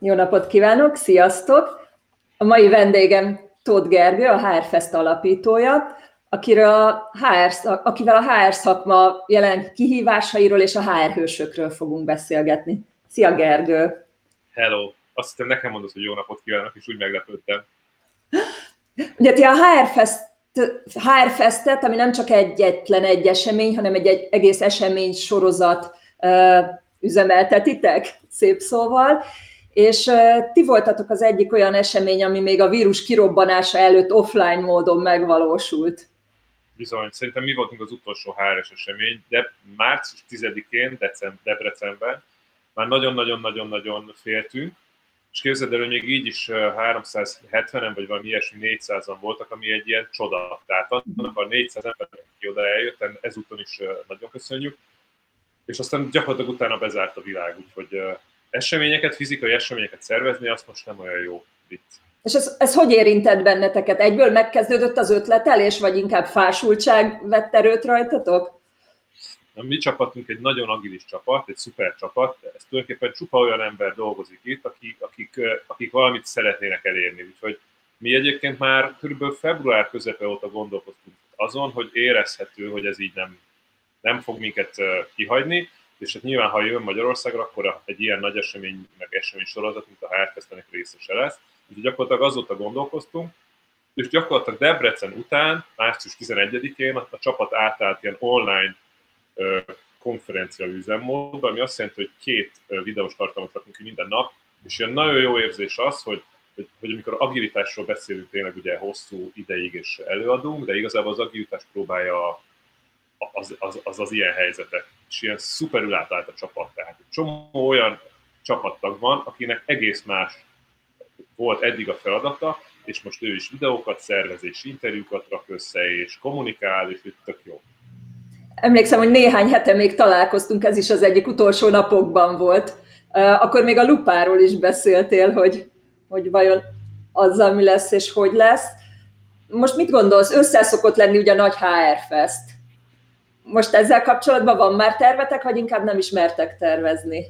Jó napot kívánok, sziasztok! A mai vendégem Tóth Gergő, a HR Fest alapítója, akiről a HR, akivel a HR szakma jelen kihívásairól és a HR hősökről fogunk beszélgetni. Szia Gergő! Hello! Azt hiszem nekem mondod, hogy jó napot kívánok, és úgy meglepődtem. Ugye ti a HR, Fest, HR Festet, ami nem csak egyetlen egy esemény, hanem egy, egy egész esemény sorozat üzemeltetitek, szép szóval, és ti voltatok az egyik olyan esemény, ami még a vírus kirobbanása előtt offline módon megvalósult. Bizony, szerintem mi voltunk az utolsó HRS esemény, de március 10-én Debrecenben már nagyon-nagyon-nagyon-nagyon féltünk, és képzeld el, hogy még így is 370-en, vagy valami ilyesmi 400-an voltak, ami egy ilyen csoda. Tehát annak a 400 ember, aki oda eljött, ezúton is nagyon köszönjük, és aztán gyakorlatilag utána bezárt a világ, úgyhogy eseményeket, fizikai eseményeket szervezni, azt most nem olyan jó vicc. És ez, ez hogy érintett benneteket? Egyből megkezdődött az ötletelés, vagy inkább fásultság vett erőt rajtatok? Na, mi csapatunk egy nagyon agilis csapat, egy szuper csapat, ez tulajdonképpen csupa olyan ember dolgozik itt, akik, akik, akik valamit szeretnének elérni. Úgyhogy mi egyébként már kb. február közepe óta gondolkoztunk azon, hogy érezhető, hogy ez így nem, nem fog minket kihagyni, és hát nyilván, ha jön Magyarországra, akkor egy ilyen nagy esemény, meg esemény sorozat, mint a Hártesztenek részese lesz. Úgyhogy gyakorlatilag azóta gondolkoztunk, és gyakorlatilag Debrecen után, március 11-én a, a csapat átállt ilyen online ö, konferencia üzemmódba, ami azt jelenti, hogy két videós tartalmat rakunk ki minden nap, és ilyen nagyon jó érzés az, hogy, hogy, hogy amikor agilitásról beszélünk tényleg ugye hosszú ideig és előadunk, de igazából az agilitás próbálja az az, az, az ilyen helyzetek. És ilyen szuperül átállt a csapat. Tehát egy csomó olyan csapattag van, akinek egész más volt eddig a feladata, és most ő is videókat szervez, és interjúkat rak össze, és kommunikál, és itt tök jó. Emlékszem, hogy néhány hete még találkoztunk, ez is az egyik utolsó napokban volt. Akkor még a lupáról is beszéltél, hogy, hogy vajon azzal mi lesz és hogy lesz. Most mit gondolsz? Összeszokott lenni ugye a nagy HR Fest most ezzel kapcsolatban van már tervetek, vagy inkább nem ismertek tervezni?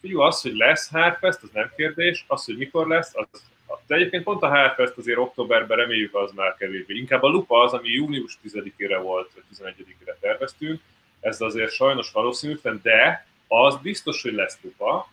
Fiú, az, hogy lesz Hárfest, az nem kérdés, az, hogy mikor lesz, az, de egyébként pont a Hárfest azért októberben reméljük az már kevésbé. Inkább a lupa az, ami június 10-ére volt, vagy 11-ére terveztünk, ez azért sajnos valószínűtlen, de az biztos, hogy lesz lupa,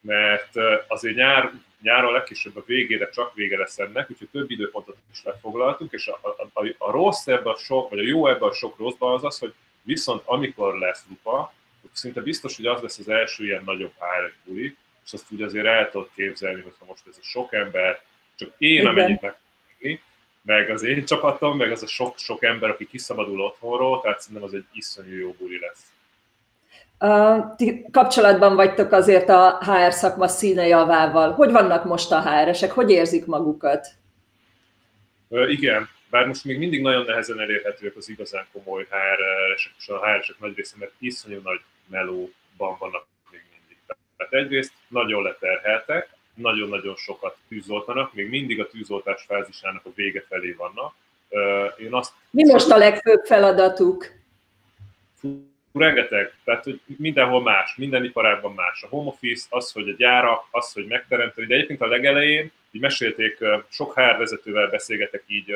mert azért nyár, nyáron legkisebb a végére csak vége lesz ennek, úgyhogy több időpontot is lefoglaltunk, és a, a, a, a rossz ebben a sok, vagy a jó ebben a sok rosszban az az, hogy viszont amikor lesz lupa, szinte biztos, hogy az lesz az első ilyen nagyobb HR buli, és azt úgy azért el tudod képzelni, hogyha most ez a sok ember, csak én amennyit meg meg az én csapatom, meg az a sok-sok ember, aki kiszabadul otthonról, tehát szerintem az egy iszonyú jó buli lesz. Ti kapcsolatban vagytok azért a HR szakma színe javával. Hogy vannak most a HR-esek? Hogy érzik magukat? Igen, bár most még mindig nagyon nehezen elérhetőek az igazán komoly HR-esek, és a HR-esek nagy része, mert iszonyú nagy melóban vannak még mindig. Tehát egyrészt nagyon leterheltek, nagyon-nagyon sokat tűzoltanak, még mindig a tűzoltás fázisának a vége felé vannak. Én azt Mi most a legfőbb feladatuk? Rengeteg, tehát hogy mindenhol más, minden iparágban más. A home office, az, hogy a gyárak, az, hogy megteremteni, de egyébként a legelején, így mesélték, sok HR vezetővel beszélgetek így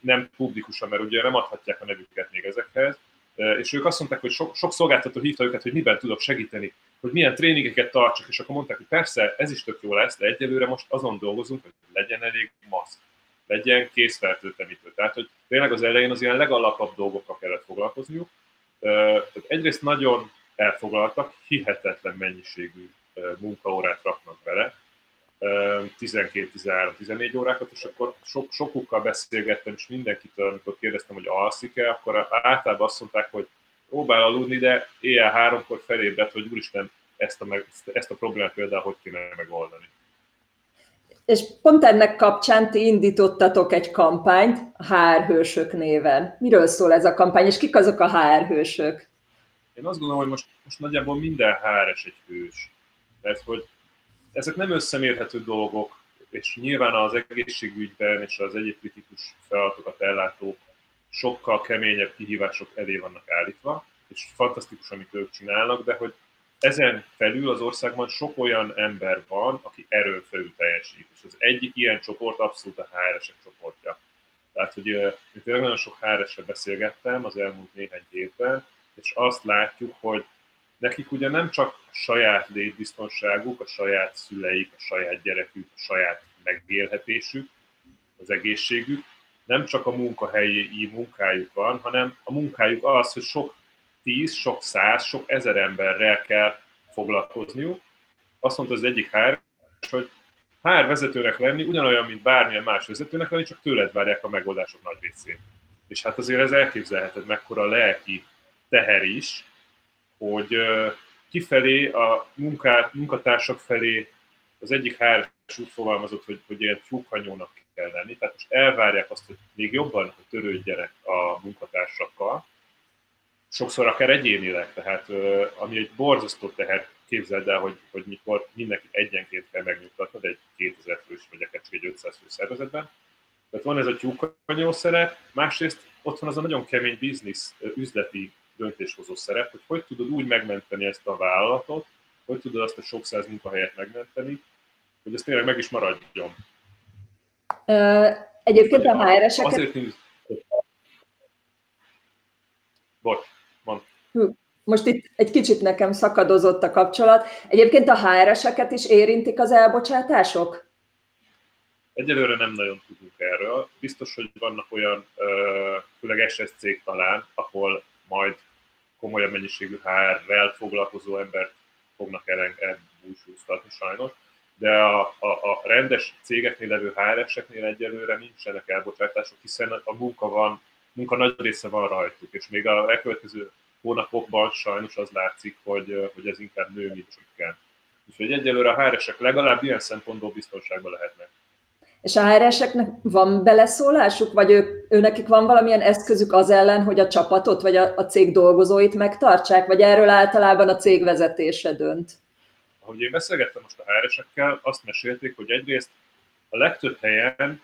nem publikusan, mert ugye nem adhatják a nevüket még ezekhez, és ők azt mondták, hogy sok, sok szolgáltató hívta őket, hogy miben tudok segíteni, hogy milyen tréningeket tartsak, és akkor mondták, hogy persze, ez is tök jó lesz, de egyelőre most azon dolgozunk, hogy legyen elég maszk, legyen készfertőtlenítő. Tehát, hogy tényleg az elején az ilyen legalapabb dolgokkal kellett foglalkozniuk, tehát egyrészt nagyon elfoglaltak, hihetetlen mennyiségű munkaórát raknak bele, 12-13-14 órákat, és akkor sok, sokukkal beszélgettem, és mindenkitől, amikor kérdeztem, hogy alszik-e, akkor általában azt mondták, hogy próbál aludni, de éjjel háromkor felébredt, hogy úristen, ezt a, meg, ezt a problémát például hogy kéne megoldani. És pont ennek kapcsán ti indítottatok egy kampányt a HR hősök néven. Miről szól ez a kampány, és kik azok a HR hősök? Én azt gondolom, hogy most, most nagyjából minden HR-es egy hős. Mert hogy ezek nem összemérhető dolgok, és nyilván az egészségügyben és az egyéb kritikus feladatokat ellátók sokkal keményebb kihívások elé vannak állítva, és fantasztikus, amit ők csinálnak, de hogy ezen felül az országban sok olyan ember van, aki erőn felül teljesít. És az egyik ilyen csoport abszolút a HRS-ek csoportja. Tehát, hogy én tényleg nagyon sok hr beszélgettem az elmúlt néhány évben, és azt látjuk, hogy nekik ugye nem csak a saját létbiztonságuk, a saját szüleik, a saját gyerekük, a saját megélhetésük, az egészségük, nem csak a munkahelyi munkájuk van, hanem a munkájuk az, hogy sok tíz, sok száz, sok ezer emberrel kell foglalkozniuk. Azt mondta az egyik HR, hogy HR vezetőnek lenni ugyanolyan, mint bármilyen más vezetőnek lenni, csak tőled várják a megoldások nagy részét. És hát azért ez elképzelheted, mekkora lelki teher is, hogy kifelé a munkát, munkatársak felé az egyik HR úgy fogalmazott, hogy, hogy ilyen tyúkhanyónak kell lenni, tehát most elvárják azt, hogy még jobban törődjenek a munkatársakkal, sokszor akár egyénileg, tehát ami egy borzasztó teher, képzeld el, hogy, hogy mikor mindenki egyenként kell megnyugtatnod egy 2000 fős, vagy akár csak egy 500 fő szervezetben. Tehát van ez a tyúkanyó szerep, másrészt ott van az a nagyon kemény biznisz, üzleti döntéshozó szerep, hogy hogy tudod úgy megmenteni ezt a vállalatot, hogy tudod azt a sok száz munkahelyet megmenteni, hogy ez tényleg meg is maradjon. Egyébként a HR-eseket... Azért Bocs, mond. Most itt egy kicsit nekem szakadozott a kapcsolat. Egyébként a HR-eseket is érintik az elbocsátások? Egyelőre nem nagyon tudunk erről. Biztos, hogy vannak olyan, főleg SS talán, ahol majd komolyabb mennyiségű HR-rel foglalkozó embert fognak elbúcsúztatni sajnos, de a, a, a rendes cégeknél levő HR-eseknél egyelőre nincsenek elbocsátások, hiszen a munka van, munka nagy része van rajtuk, és még a elkövetkező hónapokban sajnos az látszik, hogy, hogy ez inkább nő, mint csökken. Úgyhogy egyelőre a HR-esek legalább ilyen szempontból biztonságban lehetnek. És a HR-eseknek van beleszólásuk, vagy ő, őnekik van valamilyen eszközük az ellen, hogy a csapatot, vagy a, a cég dolgozóit megtartsák, vagy erről általában a cég vezetése dönt? Ahogy én beszélgettem most a HR-esekkel, azt mesélték, hogy egyrészt a legtöbb helyen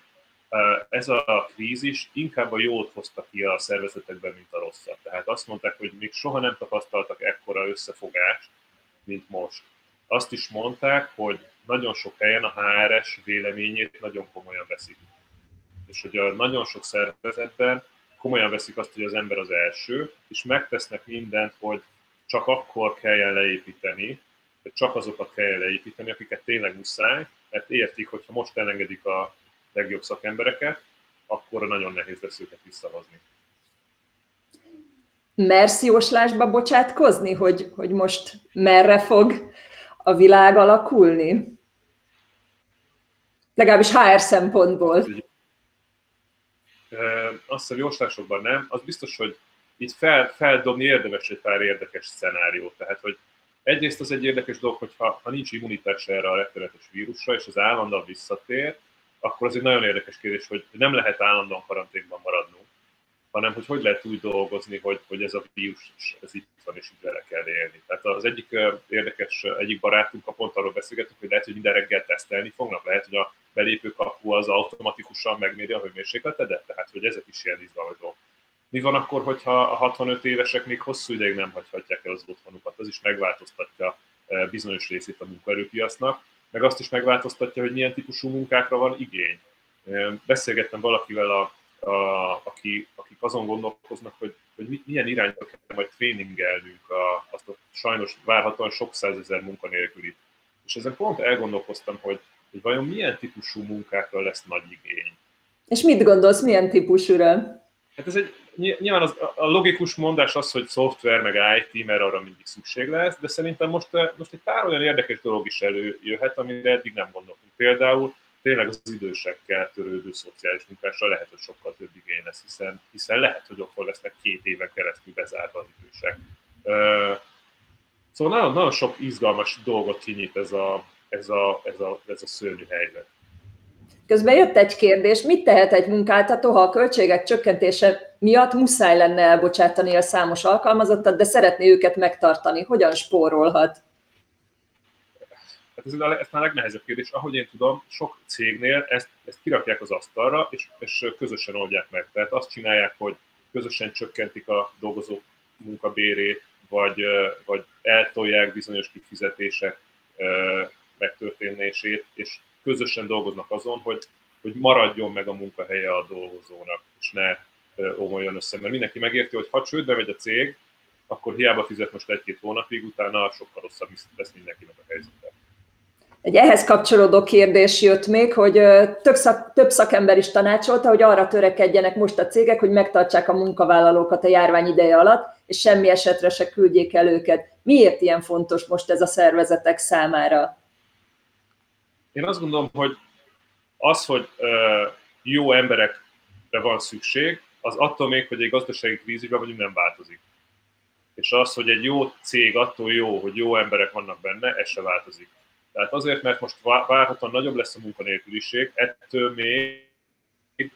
ez a krízis inkább a jót hozta ki a szervezetekben, mint a rosszat. Tehát azt mondták, hogy még soha nem tapasztaltak ekkora összefogást, mint most. Azt is mondták, hogy nagyon sok helyen a HRS véleményét nagyon komolyan veszik. És hogy a nagyon sok szervezetben komolyan veszik azt, hogy az ember az első, és megtesznek mindent, hogy csak akkor kelljen leépíteni, hogy csak azokat kell leépíteni, akiket tényleg muszáj, mert értik, hogy ha most elengedik a legjobb szakembereket, akkor nagyon nehéz lesz őket visszahozni. Mersz jóslásba bocsátkozni, hogy, hogy most merre fog a világ alakulni? Legalábbis HR szempontból. Azt hiszem jóslásokban nem. Az biztos, hogy itt fel, feldobni érdemes egy pár érdekes szenáriót. Tehát, hogy egyrészt az egy érdekes dolog, hogy ha, ha nincs immunitás erre a rettenetes vírusra, és az állandóan visszatér, akkor az egy nagyon érdekes kérdés, hogy nem lehet állandóan karanténban maradnunk, hanem hogy hogy lehet úgy dolgozni, hogy, hogy ez a vírus ez itt van, és így vele kell élni. Tehát az egyik érdekes, egyik barátunk a pont arról beszélgetünk, hogy lehet, hogy minden reggel tesztelni fognak, lehet, hogy a belépő kapu az automatikusan megméri a hőmérsékletedet, tehát hogy ezek is ilyen izgalmas Mi van akkor, hogyha a 65 évesek még hosszú ideig nem hagyhatják el az otthonukat? Az is megváltoztatja bizonyos részét a munkaerőpiacnak meg azt is megváltoztatja, hogy milyen típusú munkákra van igény. Beszélgettem valakivel, a, a, aki, akik azon gondolkoznak, hogy, hogy milyen irányba kell majd tréningelnünk a, azt a sajnos várhatóan sok százezer munkanélkülit. És ezen pont elgondolkoztam, hogy, hogy vajon milyen típusú munkákra lesz nagy igény. És mit gondolsz, milyen típusúra? Hát ez egy, nyilván az, a logikus mondás az, hogy szoftver meg IT, mert arra mindig szükség lesz, de szerintem most, eh, most egy pár olyan érdekes dolog is előjöhet, amire eddig nem gondoltunk. Például tényleg az idősekkel törődő szociális munkásra lehet, hogy sokkal több igény lesz, hiszen, hiszen lehet, hogy ott lesznek két éven keresztül bezárva az idősek. Szóval nagyon, nagyon sok izgalmas dolgot kinyit ez a, ez a, ez a, ez a szörnyű helyzet. Közben jött egy kérdés, mit tehet egy munkáltató, ha a költségek csökkentése miatt muszáj lenne elbocsátani a számos alkalmazottat, de szeretné őket megtartani? Hogyan spórolhat? Hát ez, ez már a legnehezebb kérdés. Ahogy én tudom, sok cégnél ezt, ezt kirakják az asztalra, és, és közösen oldják meg. Tehát azt csinálják, hogy közösen csökkentik a dolgozók munkabérét, vagy, vagy eltolják bizonyos kifizetések megtörténését, és közösen dolgoznak azon, hogy, hogy maradjon meg a munkahelye a dolgozónak, és ne omoljon össze. Mert mindenki megérti, hogy ha csődbe megy a cég, akkor hiába fizet most egy-két hónapig, utána sokkal rosszabb lesz mindenkinek a helyzete. Egy ehhez kapcsolódó kérdés jött még, hogy több, szak, több szakember is tanácsolta, hogy arra törekedjenek most a cégek, hogy megtartsák a munkavállalókat a járvány ideje alatt, és semmi esetre se küldjék el őket. Miért ilyen fontos most ez a szervezetek számára? Én azt gondolom, hogy az, hogy jó emberekre van szükség, az attól még, hogy egy gazdasági krízisben vagyunk, nem változik. És az, hogy egy jó cég attól jó, hogy jó emberek vannak benne, ez se változik. Tehát azért, mert most várhatóan nagyobb lesz a munkanélküliség, ettől még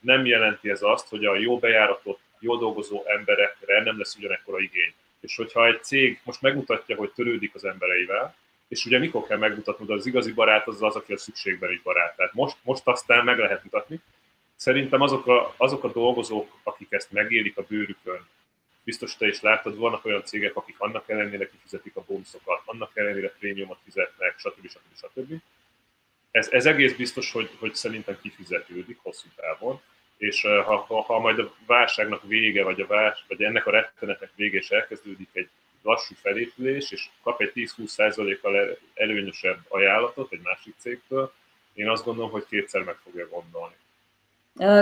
nem jelenti ez azt, hogy a jó bejáratott, jó dolgozó emberekre nem lesz ugyanekkora igény. És hogyha egy cég most megmutatja, hogy törődik az embereivel, és ugye mikor kell megmutatnod, az igazi barát az az, aki a szükségben is barát. Tehát most, most aztán meg lehet mutatni. Szerintem azok a, azok a dolgozók, akik ezt megélik a bőrükön, biztos te is látod, vannak olyan cégek, akik annak ellenére kifizetik a bónuszokat, annak ellenére prémiumot fizetnek, stb. stb. stb. Ez, ez egész biztos, hogy, hogy szerintem kifizetődik hosszú távon, és ha, ha, ha majd a válságnak vége, vagy, a vás, vagy ennek a rettenetnek vége, és elkezdődik egy lassú felépülés, és kap egy 10-20%-kal előnyösebb ajánlatot egy másik cégtől, én azt gondolom, hogy kétszer meg fogja gondolni.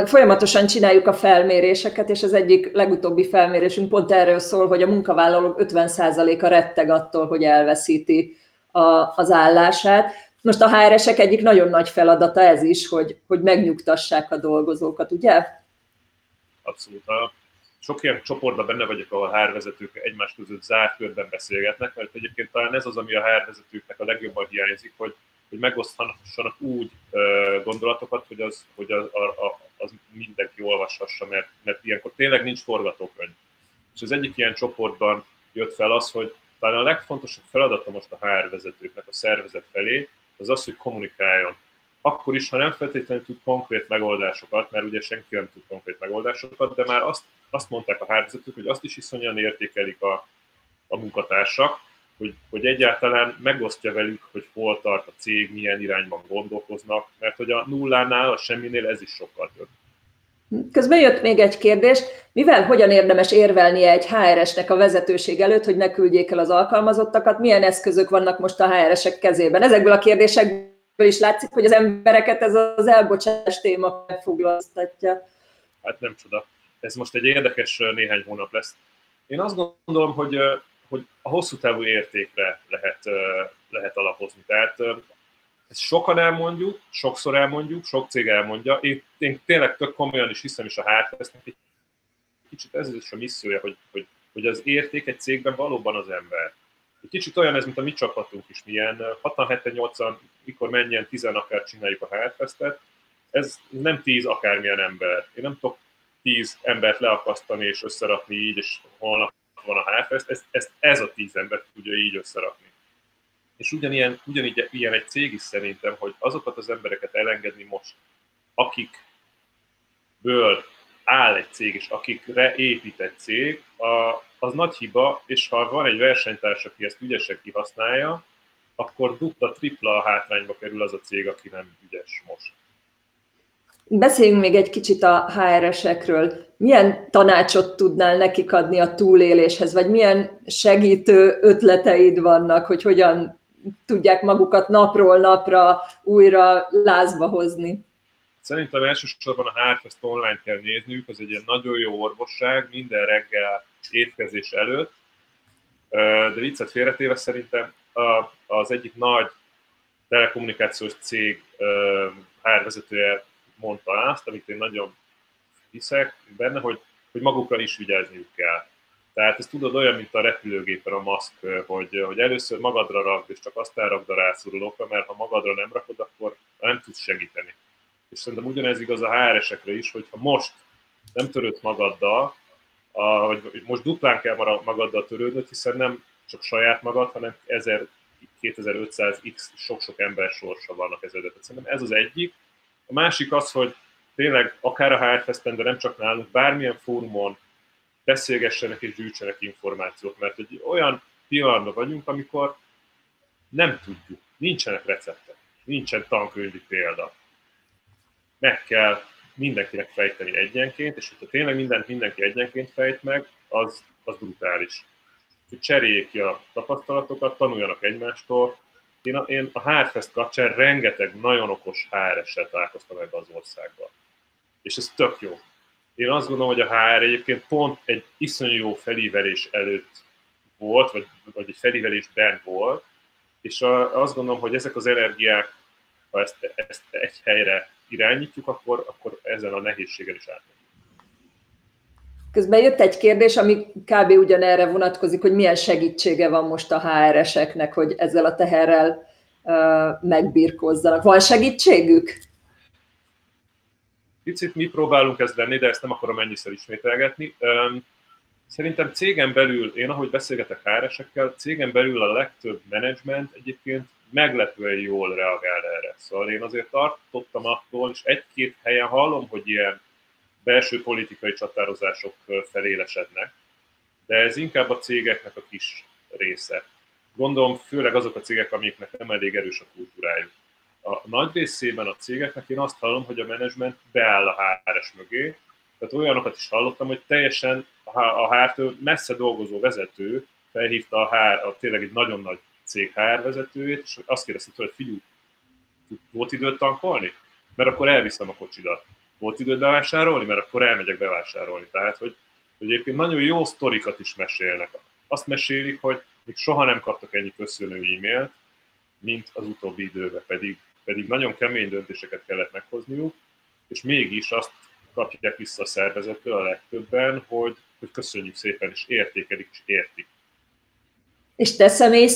Folyamatosan csináljuk a felméréseket, és az egyik legutóbbi felmérésünk pont erről szól, hogy a munkavállalók 50%-a retteg attól, hogy elveszíti a, az állását. Most a HR-esek egyik nagyon nagy feladata ez is, hogy, hogy megnyugtassák a dolgozókat, ugye? Abszolút. Sok ilyen csoportban benne vagyok, ahol HR vezetők egymás között zárt körben beszélgetnek, mert egyébként talán ez az, ami a HR vezetőknek a legjobban hiányzik, hogy hogy megoszthassanak úgy gondolatokat, hogy az, hogy az, a, az mindenki olvashassa, mert, mert ilyenkor tényleg nincs forgatókönyv. És az egyik ilyen csoportban jött fel az, hogy talán a legfontosabb feladata most a HR vezetőknek a szervezet felé, az az, hogy kommunikáljon. Akkor is, ha nem feltétlenül tud konkrét megoldásokat, mert ugye senki nem tud konkrét megoldásokat, de már azt, azt mondták a HR vezetők, hogy azt is iszonyan értékelik a, a munkatársak, hogy, hogy egyáltalán megosztja velük, hogy hol tart a cég, milyen irányban gondolkoznak, mert hogy a nullánál, a semminél ez is sokkal több. Közben jött még egy kérdés, mivel hogyan érdemes érvelnie egy HRS-nek a vezetőség előtt, hogy ne küldjék el az alkalmazottakat, milyen eszközök vannak most a HRS-ek kezében? Ezekből a kérdésekből is látszik, hogy az embereket ez az elbocsás téma foglalkoztatja. Hát nem csoda. Ez most egy érdekes néhány hónap lesz. Én azt gondolom, hogy hogy a hosszú távú értékre lehet, lehet alapozni. Tehát ezt sokan elmondjuk, sokszor elmondjuk, sok cég elmondja. Én, én tényleg tök komolyan is hiszem is a hátfesznek, egy kicsit ez is a missziója, hogy, hogy, hogy az érték egy cégben valóban az ember. Egy kicsit olyan ez, mint a mi csapatunk is, milyen 6-7-8-an, mikor menjen, 10 akár csináljuk a hátfesztet, ez nem 10 akármilyen ember. Én nem tudok 10 embert leakasztani és összerakni így, és holnap van a HFS, ezt, ezt, ez a tíz ember tudja így összerakni. És ugyanilyen, ugyanígy ilyen egy cég is szerintem, hogy azokat az embereket elengedni most, akikből áll egy cég, és akikre épít egy cég, a, az nagy hiba, és ha van egy versenytárs, aki ezt ügyesen kihasználja, akkor dupla, tripla a hátrányba kerül az a cég, aki nem ügyes most. Beszéljünk még egy kicsit a HR-esekről. Milyen tanácsot tudnál nekik adni a túléléshez, vagy milyen segítő ötleteid vannak, hogy hogyan tudják magukat napról napra újra lázba hozni? Szerintem elsősorban a HR-t online kell nézniük, az egy ilyen nagyon jó orvosság, minden reggel étkezés előtt, de viccet félretéve szerintem az egyik nagy telekommunikációs cég HR vezetője mondta azt, amit én nagyon hiszek benne, hogy, hogy magukra is vigyázniuk kell. Tehát ez tudod olyan, mint a repülőgépen a maszk, hogy, hogy először magadra rakd, és csak aztán rakd a rászorulókra, mert ha magadra nem rakod, akkor nem tudsz segíteni. És szerintem ugyanez igaz a HR-esekre is, hogy ha most nem törődsz magaddal, a, vagy most duplán kell magaddal törődnöd, hiszen nem csak saját magad, hanem 1000, 2500x sok-sok ember sorsa vannak ezedet. Szerintem ez az egyik. A másik az, hogy tényleg akár a HR Festen, de nem csak nálunk, bármilyen fórumon beszélgessenek és gyűjtsenek információt, mert egy olyan pillanatban vagyunk, amikor nem tudjuk, nincsenek receptek, nincsen tankönyvi példa. Meg kell mindenkinek fejteni egyenként, és hogyha tényleg mindent mindenki egyenként fejt meg, az, az brutális. Hogy cseréljék ki a tapasztalatokat, tanuljanak egymástól. Én a, én a Hárfest kapcsán rengeteg nagyon okos HR-essel találkoztam ebbe az országban. És ez tök jó. Én azt gondolom, hogy a HR egyébként pont egy iszonyú jó felívelés előtt volt, vagy, vagy egy felívelésben volt, és a, azt gondolom, hogy ezek az energiák, ha ezt, ezt egy helyre irányítjuk, akkor, akkor ezen a nehézségen is átmegyünk. Közben jött egy kérdés, ami kb. ugyanerre vonatkozik, hogy milyen segítsége van most a HR-eseknek, hogy ezzel a teherrel uh, megbírkozzanak. Van segítségük? Picit mi próbálunk ezt lenni, de ezt nem akarom ennyiszer ismételgetni. Szerintem cégen belül, én ahogy beszélgetek HR-esekkel, cégen belül a legtöbb menedzsment egyébként meglepően jól reagál erre. Szóval én azért tartottam attól, és egy-két helyen hallom, hogy ilyen belső politikai csatározások felélesednek, de ez inkább a cégeknek a kis része. Gondolom főleg azok a cégek, amiknek nem elég erős a kultúrájuk. A nagy részében a cégeknek én azt hallom, hogy a menedzsment beáll a HRS mögé, tehát olyanokat is hallottam, hogy teljesen a hr messze dolgozó vezető felhívta a HR, a tényleg egy nagyon nagy cég HR vezetőjét, és azt kérdezte hogy figyelj, volt időt tankolni? Mert akkor elviszem a kocsidat. Volt időt bevásárolni? Mert akkor elmegyek bevásárolni. Tehát, hogy, hogy egyébként nagyon jó sztorikat is mesélnek. Azt mesélik, hogy még soha nem kaptak ennyi köszönő e-mailt, mint az utóbbi időben, pedig, pedig nagyon kemény döntéseket kellett meghozniuk, és mégis azt kapják vissza a szervezettől a legtöbben, hogy, hogy köszönjük szépen, és értékelik, és értik. És te személy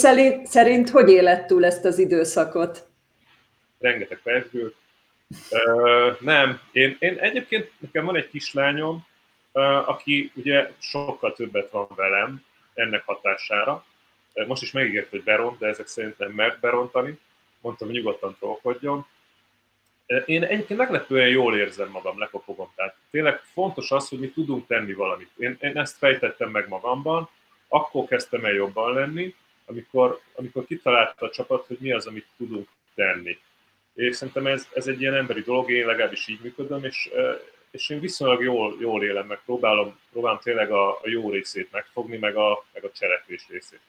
szerint hogy élet túl ezt az időszakot? Rengeteg percből. Uh, nem, én, én egyébként nekem van egy kislányom, aki ugye sokkal többet van velem ennek hatására. Most is megígért, hogy beront, de ezek szerint nem mert berontani. Mondtam, hogy nyugodtan trollkodjon. Én egyébként meglepően jól érzem magam, lekopogom. Tehát tényleg fontos az, hogy mi tudunk tenni valamit. Én, én ezt fejtettem meg magamban, akkor kezdtem el jobban lenni, amikor, amikor kitalálta a csapat, hogy mi az, amit tudunk tenni. És szerintem ez, ez egy ilyen emberi dolog, én legalábbis így működöm, és, és én viszonylag jól, jól élem, meg próbálom, próbálom tényleg a, a jó részét megfogni, meg a, meg a cselekvés részét.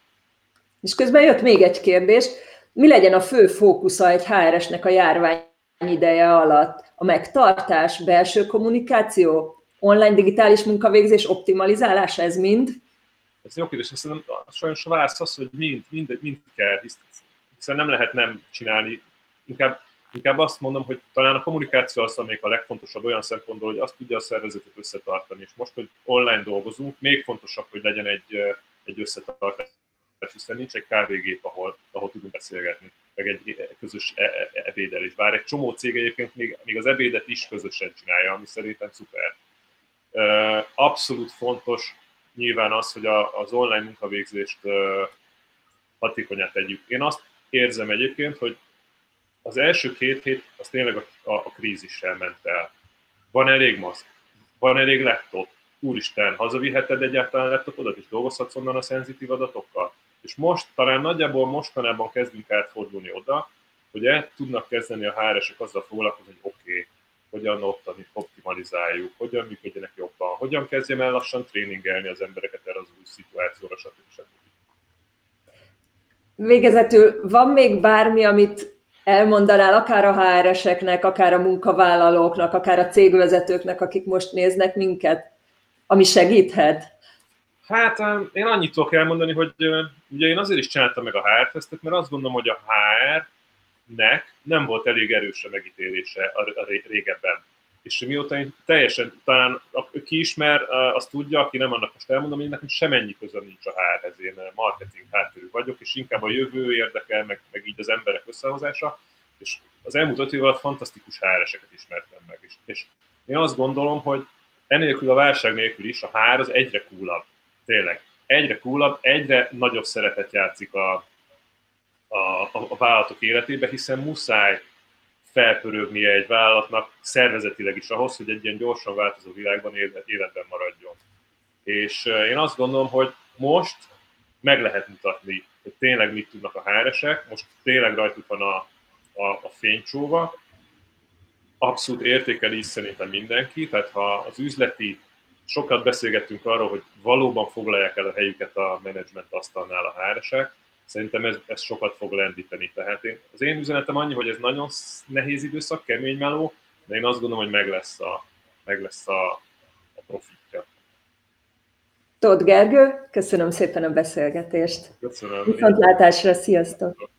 És közben jött még egy kérdés, mi legyen a fő fókusza egy HRS-nek a járvány ideje alatt? A megtartás, belső kommunikáció, online digitális munkavégzés optimalizálása, ez mind? Ez jó kérdés, szerintem sajnos a válasz az, hogy mind, mind, mind kell, hiszen nem lehet nem csinálni. Inkább, inkább azt mondom, hogy talán a kommunikáció az, amelyik a legfontosabb olyan szempontból, hogy azt tudja a szervezetet összetartani. És most, hogy online dolgozunk, még fontosabb, hogy legyen egy, egy összetartás, hiszen nincs egy kávégép, ahol, ahol tudunk beszélgetni, meg egy közös e, e, ebédelés. Bár egy csomó cég egyébként még, még az ebédet is közösen csinálja, ami szerintem szuper. Abszolút fontos nyilván az, hogy a, az online munkavégzést hatékonyát tegyük. Én azt érzem egyébként, hogy az első két hét az tényleg a, a, a krízissel ment el. Van elég maszk, van elég laptop, úristen, hazaviheted egyáltalán laptopodat, és dolgozhatsz onnan a szenzitív adatokkal. És most, talán nagyjából mostanában kezdünk átfordulni oda, hogy el tudnak kezdeni a HR-esek azzal foglalkozni, hogy oké, okay, hogyan optimalizáljuk, hogyan működjenek jobban, hogyan kezdjem el lassan tréningelni az embereket erre az új szituációra, stb. Végezetül van még bármi, amit elmondanál akár a HR-eseknek, akár a munkavállalóknak, akár a cégvezetőknek, akik most néznek minket, ami segíthet? Hát én annyit tudok elmondani, hogy ugye én azért is csináltam meg a HR-tesztet, mert azt gondolom, hogy a HR nek nem volt elég erős a megítélése a régebben. És mióta én teljesen, talán ki ismer, azt tudja, aki nem annak most elmondom, hogy nekem semennyi közöm nincs a HR-hez, én marketing hátterű vagyok, és inkább a jövő érdekel, meg, meg így az emberek összehozása, és az elmúlt öt év fantasztikus HR-eseket ismertem meg. És, és én azt gondolom, hogy enélkül a válság nélkül is a HR az egyre coolabb. Tényleg. Egyre coolabb, egyre nagyobb szerepet játszik a, a, a, a vállalatok életébe, hiszen muszáj felpörögnie egy vállalatnak szervezetileg is ahhoz, hogy egy ilyen gyorsan változó világban életben maradjon. És én azt gondolom, hogy most meg lehet mutatni, hogy tényleg mit tudnak a háresek, most tényleg rajtuk van a, a, a fénycsóva, abszolút értékeli is szerintem mindenki, tehát ha az üzleti, sokat beszélgettünk arról, hogy valóban foglalják el a helyüket a menedzsment asztalnál a háresek, szerintem ez, ez sokat fog lendíteni. Tehát én, az én üzenetem annyi, hogy ez nagyon nehéz időszak, kemény meló, de én azt gondolom, hogy meg lesz a, meg lesz a, a profitja. Tóth Gergő, köszönöm szépen a beszélgetést. Köszönöm. Viszontlátásra, sziasztok!